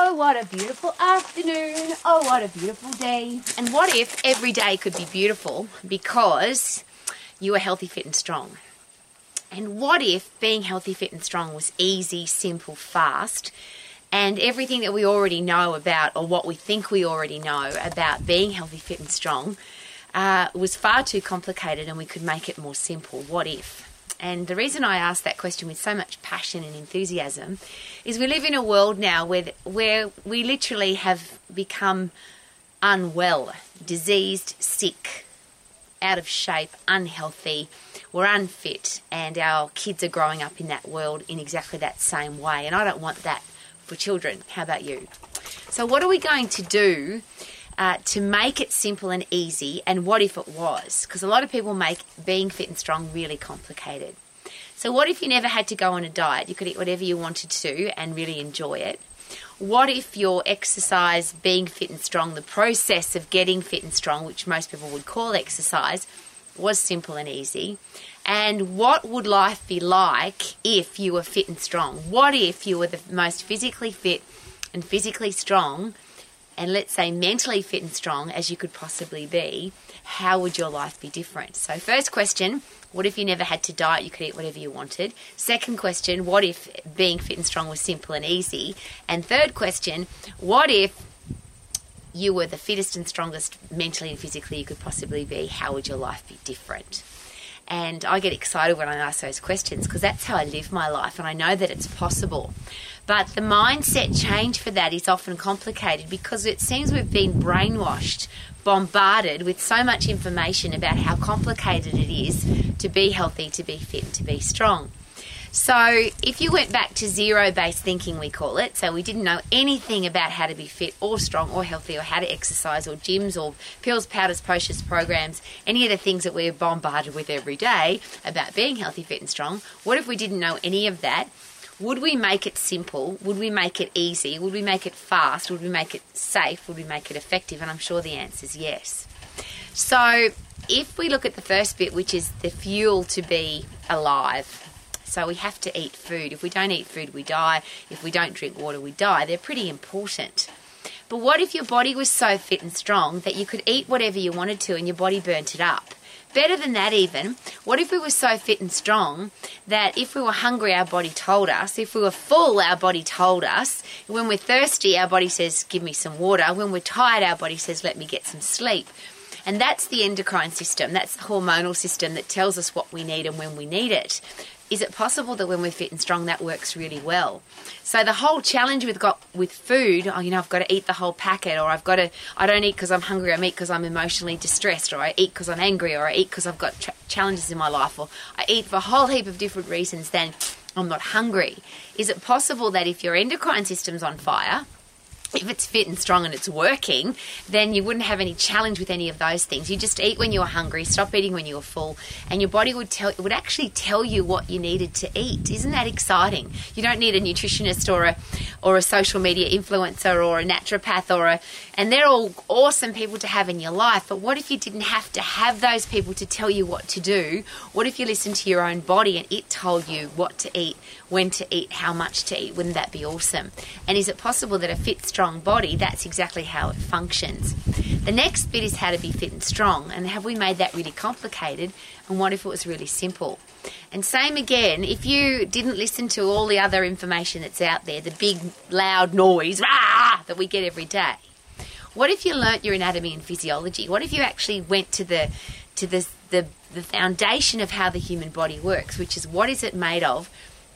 Oh, what a beautiful afternoon. Oh, what a beautiful day. And what if every day could be beautiful because you were healthy, fit, and strong? And what if being healthy, fit, and strong was easy, simple, fast, and everything that we already know about, or what we think we already know about being healthy, fit, and strong, uh, was far too complicated and we could make it more simple? What if? And the reason I ask that question with so much passion and enthusiasm is we live in a world now where, where we literally have become unwell, diseased, sick, out of shape, unhealthy, we're unfit, and our kids are growing up in that world in exactly that same way. And I don't want that for children. How about you? So, what are we going to do uh, to make it simple and easy? And what if it was? Because a lot of people make being fit and strong really complicated. So, what if you never had to go on a diet? You could eat whatever you wanted to and really enjoy it. What if your exercise, being fit and strong, the process of getting fit and strong, which most people would call exercise, was simple and easy? And what would life be like if you were fit and strong? What if you were the most physically fit and physically strong, and let's say mentally fit and strong as you could possibly be? How would your life be different? So, first question what if you never had to diet? You could eat whatever you wanted. Second question, what if being fit and strong was simple and easy? And third question, what if you were the fittest and strongest mentally and physically you could possibly be? How would your life be different? And I get excited when I ask those questions because that's how I live my life and I know that it's possible. But the mindset change for that is often complicated because it seems we've been brainwashed bombarded with so much information about how complicated it is to be healthy, to be fit, to be strong. So, if you went back to zero based thinking, we call it, so we didn't know anything about how to be fit or strong or healthy or how to exercise or gyms or pills, powders, potions, programs, any of the things that we're bombarded with every day about being healthy, fit, and strong, what if we didn't know any of that? Would we make it simple? Would we make it easy? Would we make it fast? Would we make it safe? Would we make it effective? And I'm sure the answer is yes. So, if we look at the first bit, which is the fuel to be alive, so we have to eat food. If we don't eat food, we die. If we don't drink water, we die. They're pretty important. But what if your body was so fit and strong that you could eat whatever you wanted to and your body burnt it up? Better than that, even. What if we were so fit and strong that if we were hungry, our body told us? If we were full, our body told us? When we're thirsty, our body says, Give me some water. When we're tired, our body says, Let me get some sleep. And that's the endocrine system, that's the hormonal system that tells us what we need and when we need it is it possible that when we're fit and strong that works really well? So the whole challenge with got with food oh you know i've got to eat the whole packet or i've got to i don't eat because i'm hungry i eat because i'm emotionally distressed or i eat because i'm angry or i eat because i've got ch- challenges in my life or i eat for a whole heap of different reasons then i'm not hungry. Is it possible that if your endocrine system's on fire if it's fit and strong and it's working, then you wouldn't have any challenge with any of those things. You just eat when you were hungry, stop eating when you were full, and your body would tell would actually tell you what you needed to eat. Isn't that exciting? You don't need a nutritionist or a or a social media influencer or a naturopath or a and they're all awesome people to have in your life. But what if you didn't have to have those people to tell you what to do? What if you listened to your own body and it told you what to eat, when to eat, how much to eat? Wouldn't that be awesome? And is it possible that a fit strong body, that's exactly how it functions. The next bit is how to be fit and strong. And have we made that really complicated? And what if it was really simple? And same again, if you didn't listen to all the other information that's out there, the big loud noise rah, that we get every day. What if you learnt your anatomy and physiology? What if you actually went to the to the the, the foundation of how the human body works, which is what is it made of?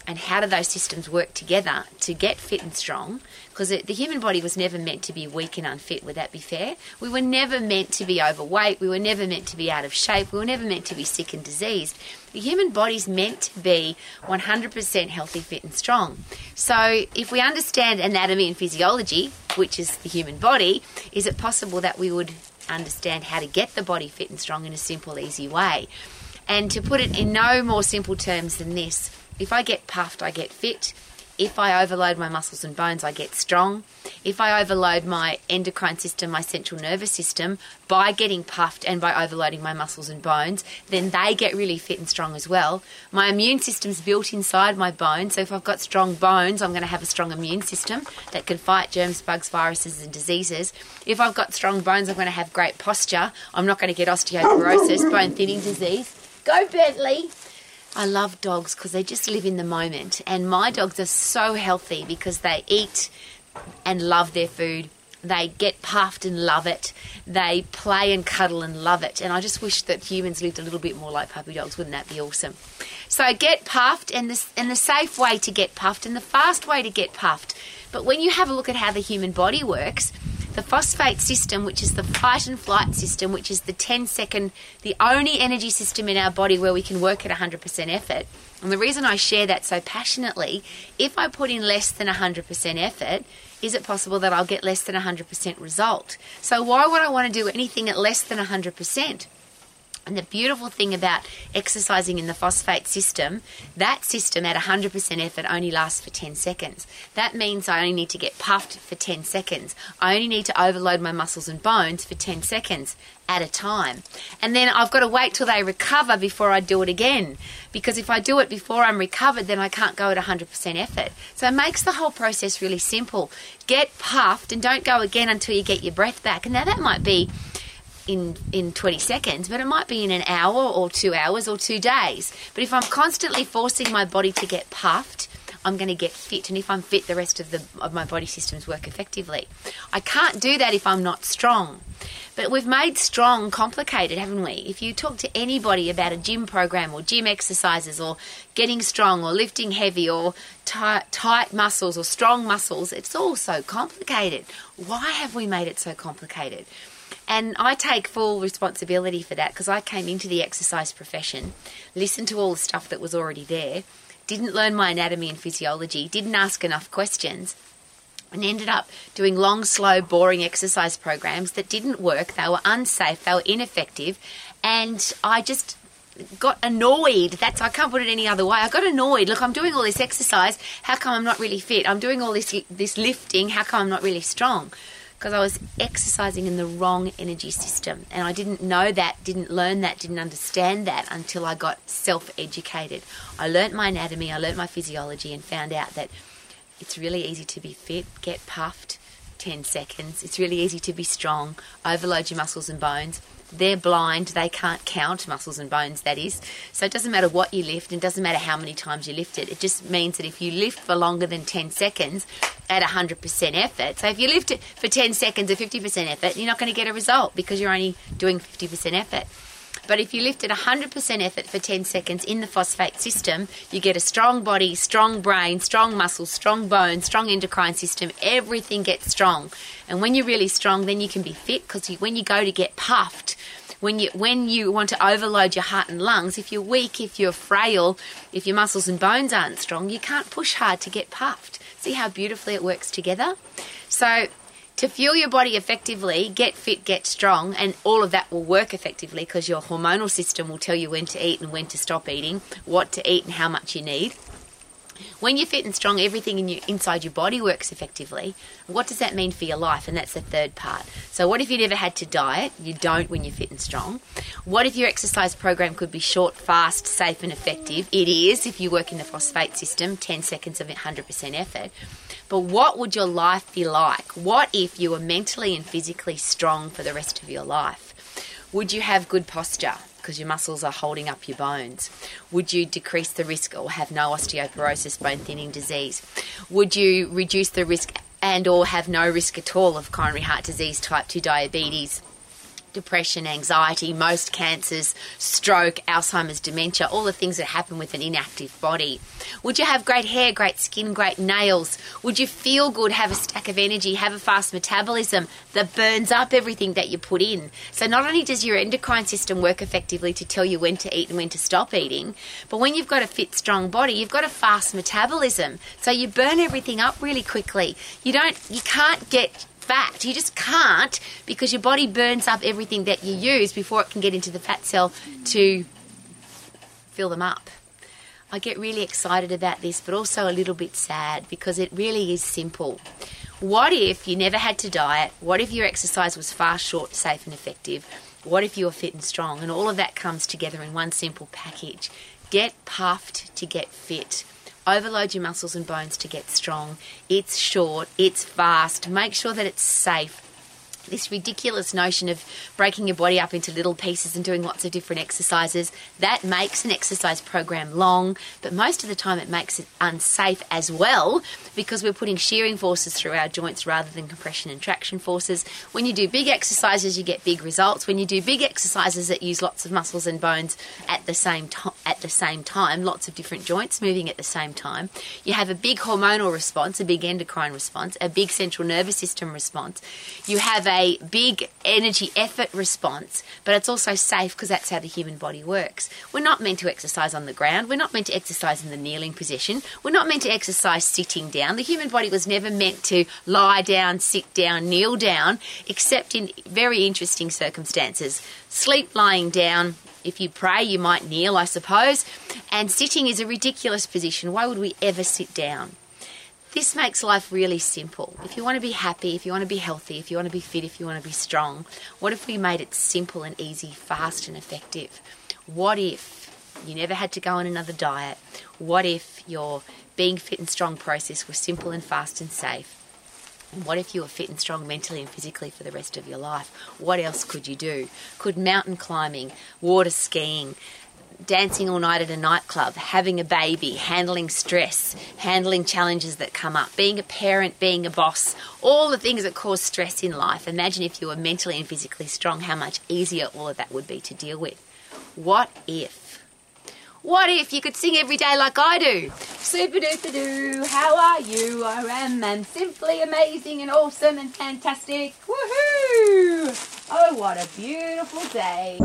And how do those systems work together to get fit and strong? Because the human body was never meant to be weak and unfit, would that be fair? We were never meant to be overweight, we were never meant to be out of shape, we were never meant to be sick and diseased. The human body's meant to be 100% healthy, fit, and strong. So, if we understand anatomy and physiology, which is the human body, is it possible that we would understand how to get the body fit and strong in a simple, easy way? And to put it in no more simple terms than this, if I get puffed, I get fit. if I overload my muscles and bones, I get strong. If I overload my endocrine system, my central nervous system, by getting puffed and by overloading my muscles and bones, then they get really fit and strong as well. My immune system's built inside my bones, so if I've got strong bones, I'm going to have a strong immune system that can fight germs, bugs, viruses, and diseases. If I've got strong bones, I'm going to have great posture. I'm not going to get osteoporosis, bone thinning disease. Go, Bentley! I love dogs because they just live in the moment. And my dogs are so healthy because they eat and love their food. They get puffed and love it. They play and cuddle and love it. And I just wish that humans lived a little bit more like puppy dogs. Wouldn't that be awesome? So get puffed, and the, and the safe way to get puffed, and the fast way to get puffed. But when you have a look at how the human body works, the phosphate system, which is the fight and flight system, which is the 10 second, the only energy system in our body where we can work at 100% effort. And the reason I share that so passionately, if I put in less than 100% effort, is it possible that I'll get less than 100% result? So why would I want to do anything at less than 100%? And the beautiful thing about exercising in the phosphate system, that system at 100% effort only lasts for 10 seconds. That means I only need to get puffed for 10 seconds. I only need to overload my muscles and bones for 10 seconds at a time. And then I've got to wait till they recover before I do it again. Because if I do it before I'm recovered, then I can't go at 100% effort. So it makes the whole process really simple. Get puffed and don't go again until you get your breath back. And now that might be in in 20 seconds, but it might be in an hour or 2 hours or 2 days. But if I'm constantly forcing my body to get puffed, I'm going to get fit and if I'm fit the rest of the of my body systems work effectively. I can't do that if I'm not strong. But we've made strong complicated, haven't we? If you talk to anybody about a gym program or gym exercises or getting strong or lifting heavy or tight, tight muscles or strong muscles, it's all so complicated. Why have we made it so complicated? And I take full responsibility for that because I came into the exercise profession, listened to all the stuff that was already there, didn't learn my anatomy and physiology, didn't ask enough questions, and ended up doing long, slow, boring exercise programs that didn't work. They were unsafe, they were ineffective, and I just got annoyed. That's I can't put it any other way. I got annoyed. Look, I'm doing all this exercise. How come I'm not really fit? I'm doing all this this lifting. How come I'm not really strong? Because I was exercising in the wrong energy system. And I didn't know that, didn't learn that, didn't understand that until I got self educated. I learnt my anatomy, I learnt my physiology, and found out that it's really easy to be fit, get puffed 10 seconds. It's really easy to be strong, overload your muscles and bones. They're blind, they can't count muscles and bones, that is. So it doesn't matter what you lift, and it doesn't matter how many times you lift it. It just means that if you lift for longer than 10 seconds at 100% effort, so if you lift it for 10 seconds at 50% effort, you're not going to get a result because you're only doing 50% effort. But if you lift at 100% effort for 10 seconds in the phosphate system, you get a strong body, strong brain, strong muscles, strong bones, strong endocrine system. Everything gets strong. And when you're really strong, then you can be fit because when you go to get puffed, when you when you want to overload your heart and lungs, if you're weak, if you're frail, if your muscles and bones aren't strong, you can't push hard to get puffed. See how beautifully it works together? So to fuel your body effectively, get fit, get strong, and all of that will work effectively because your hormonal system will tell you when to eat and when to stop eating, what to eat and how much you need. When you're fit and strong, everything in your, inside your body works effectively. What does that mean for your life? And that's the third part. So, what if you never had to diet? You don't when you're fit and strong. What if your exercise program could be short, fast, safe, and effective? It is if you work in the phosphate system, 10 seconds of 100% effort. But what would your life be like? What if you were mentally and physically strong for the rest of your life? Would you have good posture? Because your muscles are holding up your bones? Would you decrease the risk or have no osteoporosis, bone thinning disease? Would you reduce the risk and or have no risk at all of coronary heart disease, type 2 diabetes? Depression, anxiety, most cancers, stroke, Alzheimer's, dementia, all the things that happen with an inactive body? Would you have great hair, great skin, great nails? Would you feel good, have a stack of energy, have a fast metabolism that burns up everything that you put in? So not only does your endocrine system work effectively to tell you when to eat and when to stop eating, but when you've got a fit, strong body, you've got a fast metabolism. So you burn everything up really quickly. You don't you can't get fat. You just can't because your body burns up everything that you use before it can get into the fat cell to fill them up. I get really excited about this, but also a little bit sad because it really is simple. What if you never had to diet? What if your exercise was fast, short, safe, and effective? What if you were fit and strong? And all of that comes together in one simple package. Get puffed to get fit. Overload your muscles and bones to get strong. It's short, it's fast. Make sure that it's safe this ridiculous notion of breaking your body up into little pieces and doing lots of different exercises. That makes an exercise program long but most of the time it makes it unsafe as well because we're putting shearing forces through our joints rather than compression and traction forces. When you do big exercises you get big results. When you do big exercises that use lots of muscles and bones at the same time at the same time lots of different joints moving at the same time you have a big hormonal response a big endocrine response a big central nervous system response. You have a big energy effort response, but it's also safe because that's how the human body works. We're not meant to exercise on the ground. We're not meant to exercise in the kneeling position. We're not meant to exercise sitting down. The human body was never meant to lie down, sit down, kneel down, except in very interesting circumstances. Sleep lying down, if you pray, you might kneel, I suppose. And sitting is a ridiculous position. Why would we ever sit down? This makes life really simple. If you want to be happy, if you want to be healthy, if you want to be fit, if you want to be strong, what if we made it simple and easy, fast and effective? What if you never had to go on another diet? What if your being fit and strong process was simple and fast and safe? And what if you were fit and strong mentally and physically for the rest of your life? What else could you do? Could mountain climbing, water skiing, dancing all night at a nightclub, having a baby, handling stress, handling challenges that come up, being a parent, being a boss, all the things that cause stress in life. Imagine if you were mentally and physically strong, how much easier all of that would be to deal with. What if? What if you could sing every day like I do? Super duper doo, how are you? I am and simply amazing and awesome and fantastic. Woohoo! Oh, what a beautiful day.